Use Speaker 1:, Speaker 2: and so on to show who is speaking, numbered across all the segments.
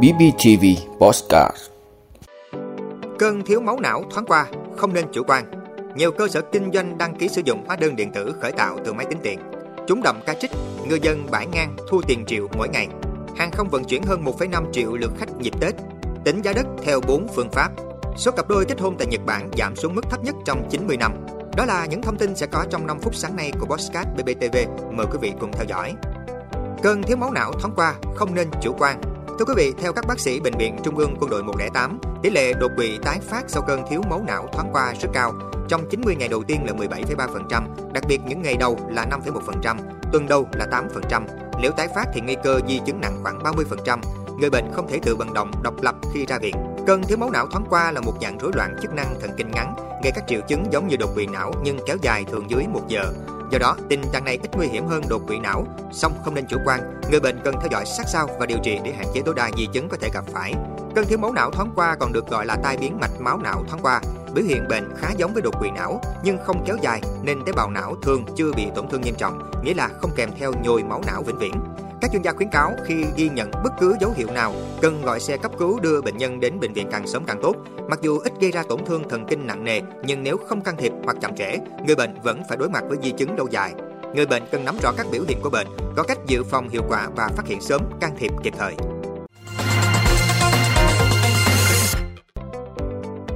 Speaker 1: BBTV Postcard
Speaker 2: Cơn thiếu máu não thoáng qua, không nên chủ quan. Nhiều cơ sở kinh doanh đăng ký sử dụng hóa đơn điện tử khởi tạo từ máy tính tiền. Chúng đậm ca trích, ngư dân bãi ngang thu tiền triệu mỗi ngày. Hàng không vận chuyển hơn 1,5 triệu lượt khách dịp Tết. Tính giá đất theo 4 phương pháp. Số cặp đôi kết hôn tại Nhật Bản giảm xuống mức thấp nhất trong 90 năm. Đó là những thông tin sẽ có trong 5 phút sáng nay của Bosscat BBTV. Mời quý vị cùng theo dõi. Cơn thiếu máu não thoáng qua, không nên chủ quan. Thưa quý vị, theo các bác sĩ Bệnh viện Trung ương Quân đội 108, tỷ lệ đột quỵ tái phát sau cơn thiếu máu não thoáng qua rất cao. Trong 90 ngày đầu tiên là 17,3%, đặc biệt những ngày đầu là 5,1%, tuần đầu là 8%. Nếu tái phát thì nguy cơ di chứng nặng khoảng 30%. Người bệnh không thể tự vận động độc lập khi ra viện. Cơn thiếu máu não thoáng qua là một dạng rối loạn chức năng thần kinh ngắn, gây các triệu chứng giống như đột quỵ não nhưng kéo dài thường dưới 1 giờ. Do đó, tình trạng này ít nguy hiểm hơn đột quỵ não, song không nên chủ quan. Người bệnh cần theo dõi sát sao và điều trị để hạn chế tối đa di chứng có thể gặp phải. Cơn thiếu máu não thoáng qua còn được gọi là tai biến mạch máu não thoáng qua. Biểu hiện bệnh khá giống với đột quỵ não nhưng không kéo dài nên tế bào não thường chưa bị tổn thương nghiêm trọng, nghĩa là không kèm theo nhồi máu não vĩnh viễn. Các chuyên gia khuyến cáo khi ghi nhận bất cứ dấu hiệu nào, cần gọi xe cấp cứu đưa bệnh nhân đến bệnh viện càng sớm càng tốt. Mặc dù ít gây ra tổn thương thần kinh nặng nề, nhưng nếu không can thiệp hoặc chậm trễ, người bệnh vẫn phải đối mặt với di chứng lâu dài. Người bệnh cần nắm rõ các biểu hiện của bệnh, có cách dự phòng hiệu quả và phát hiện sớm, can thiệp kịp thời.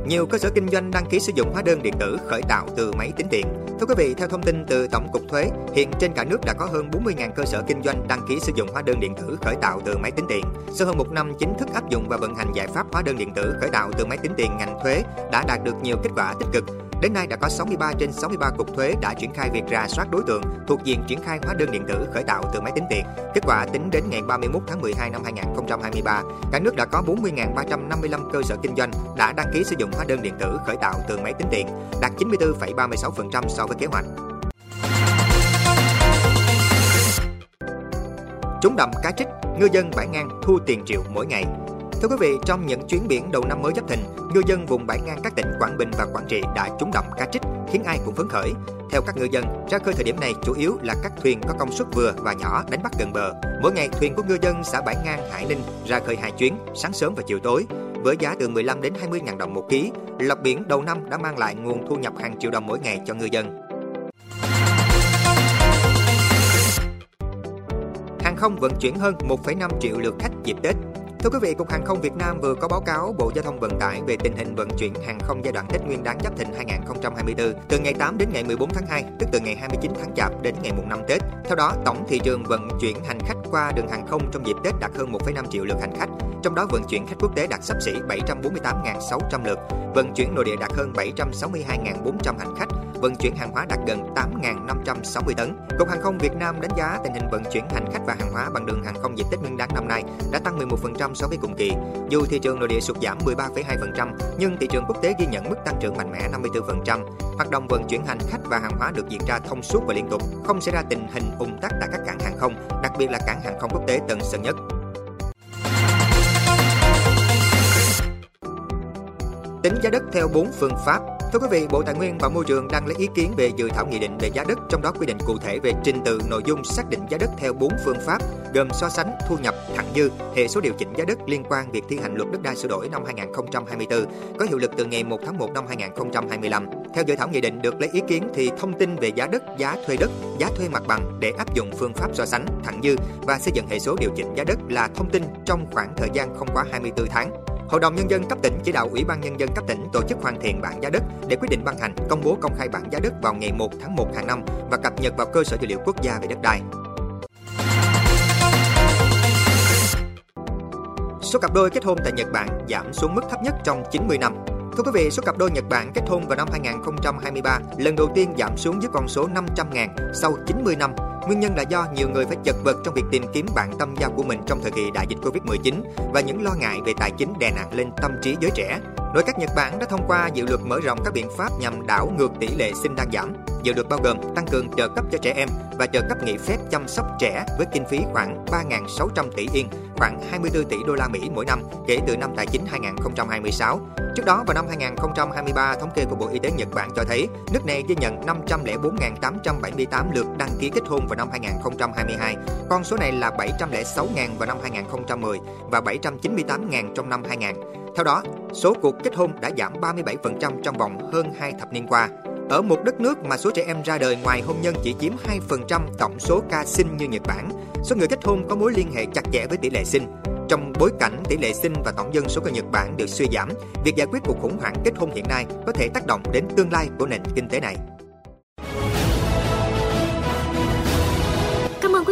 Speaker 2: Nhiều cơ sở kinh doanh đăng ký sử dụng hóa đơn điện tử khởi tạo từ máy tính tiền. Thưa quý vị, theo thông tin từ Tổng cục Thuế, hiện trên cả nước đã có hơn 40.000 cơ sở kinh doanh đăng ký sử dụng hóa đơn điện tử khởi tạo từ máy tính tiền. Sau hơn một năm chính thức áp dụng và vận hành giải pháp hóa đơn điện tử khởi tạo từ máy tính tiền, ngành thuế đã đạt được nhiều kết quả tích cực. Đến nay đã có 63 trên 63 cục thuế đã triển khai việc rà soát đối tượng thuộc diện triển khai hóa đơn điện tử khởi tạo từ máy tính tiền. Kết quả tính đến ngày 31 tháng 12 năm 2023, cả nước đã có 40.355 cơ sở kinh doanh đã đăng ký sử dụng hóa đơn điện tử khởi tạo từ máy tính tiền, đạt 94,36% so với kế hoạch. Trúng đậm cá trích, ngư dân bãi ngang thu tiền triệu mỗi ngày. Thưa quý vị, trong những chuyến biển đầu năm mới Giáp Thìn, ngư dân vùng bãi ngang các tỉnh Quảng Bình và Quảng Trị đã trúng đậm cá trích, khiến ai cũng phấn khởi. Theo các ngư dân, ra khơi thời điểm này chủ yếu là các thuyền có công suất vừa và nhỏ đánh bắt gần bờ. Mỗi ngày thuyền của ngư dân xã Bãi Ngang, Hải Ninh ra khơi hai chuyến, sáng sớm và chiều tối, với giá từ 15 đến 20 ngàn đồng một ký. Lọc biển đầu năm đã mang lại nguồn thu nhập hàng triệu đồng mỗi ngày cho ngư dân. Hàng không vận chuyển hơn 1,5 triệu lượt khách dịp Tết Thưa quý vị, Cục Hàng không Việt Nam vừa có báo cáo Bộ Giao thông Vận tải về tình hình vận chuyển hàng không giai đoạn Tết Nguyên đán Giáp Thìn 2024 từ ngày 8 đến ngày 14 tháng 2, tức từ ngày 29 tháng Chạp đến ngày mùng 5 Tết. Theo đó, tổng thị trường vận chuyển hành khách qua đường hàng không trong dịp Tết đạt hơn 1,5 triệu lượt hành khách, trong đó vận chuyển khách quốc tế đạt sắp xỉ 748.600 lượt, vận chuyển nội địa đạt hơn 762.400 hành khách, vận chuyển hàng hóa đạt gần 8.560 tấn. Cục Hàng không Việt Nam đánh giá tình hình vận chuyển hành khách và hàng hóa bằng đường hàng không dịp Tết Nguyên đán năm nay đã tăng 11% so với cùng kỳ. Dù thị trường nội địa sụt giảm 13,2%, nhưng thị trường quốc tế ghi nhận mức tăng trưởng mạnh mẽ 54%. Hoạt động vận chuyển hành khách và hàng hóa được diễn ra thông suốt và liên tục, không xảy ra tình hình ùn tắc tại các cảng hàng không, đặc biệt là cảng hàng không quốc tế Tân Sơn Nhất. Tính giá đất theo 4 phương pháp Thưa quý vị, Bộ Tài nguyên và Môi trường đang lấy ý kiến về dự thảo nghị định về giá đất, trong đó quy định cụ thể về trình tự nội dung xác định giá đất theo 4 phương pháp, gồm so sánh, thu nhập, thặng dư, hệ số điều chỉnh giá đất liên quan việc thi hành luật đất đai sửa đổi năm 2024, có hiệu lực từ ngày 1 tháng 1 năm 2025. Theo dự thảo nghị định được lấy ý kiến thì thông tin về giá đất, giá thuê đất, giá thuê mặt bằng để áp dụng phương pháp so sánh, thặng dư và xây dựng hệ số điều chỉnh giá đất là thông tin trong khoảng thời gian không quá 24 tháng. Hội đồng Nhân dân cấp tỉnh chỉ đạo Ủy ban Nhân dân cấp tỉnh tổ chức hoàn thiện bảng giá đất để quyết định ban hành, công bố công khai bảng giá đất vào ngày 1 tháng 1 hàng năm và cập nhật vào cơ sở dữ liệu quốc gia về đất đai. Số cặp đôi kết hôn tại Nhật Bản giảm xuống mức thấp nhất trong 90 năm. Thưa quý vị, số cặp đôi Nhật Bản kết hôn vào năm 2023 lần đầu tiên giảm xuống dưới con số 500 ngàn sau 90 năm Nguyên nhân là do nhiều người phải chật vật trong việc tìm kiếm bạn tâm giao của mình trong thời kỳ đại dịch Covid-19 và những lo ngại về tài chính đè nặng lên tâm trí giới trẻ. Nội các Nhật Bản đã thông qua dự luật mở rộng các biện pháp nhằm đảo ngược tỷ lệ sinh đang giảm. Dự luật bao gồm tăng cường trợ cấp cho trẻ em, và trợ cấp nghỉ phép chăm sóc trẻ với kinh phí khoảng 3.600 tỷ yên, khoảng 24 tỷ đô la Mỹ mỗi năm kể từ năm tài chính 2026. Trước đó vào năm 2023, thống kê của Bộ Y tế Nhật Bản cho thấy nước này ghi nhận 504.878 lượt đăng ký kết hôn vào năm 2022. Con số này là 706.000 vào năm 2010 và 798.000 trong năm 2000. Theo đó, số cuộc kết hôn đã giảm 37% trong vòng hơn 2 thập niên qua. Ở một đất nước mà số trẻ em ra đời ngoài hôn nhân chỉ chiếm 2% tổng số ca sinh như Nhật Bản, số người kết hôn có mối liên hệ chặt chẽ với tỷ lệ sinh. Trong bối cảnh tỷ lệ sinh và tổng dân số của Nhật Bản được suy giảm, việc giải quyết cuộc khủng hoảng kết hôn hiện nay có thể tác động đến tương lai của nền kinh tế này.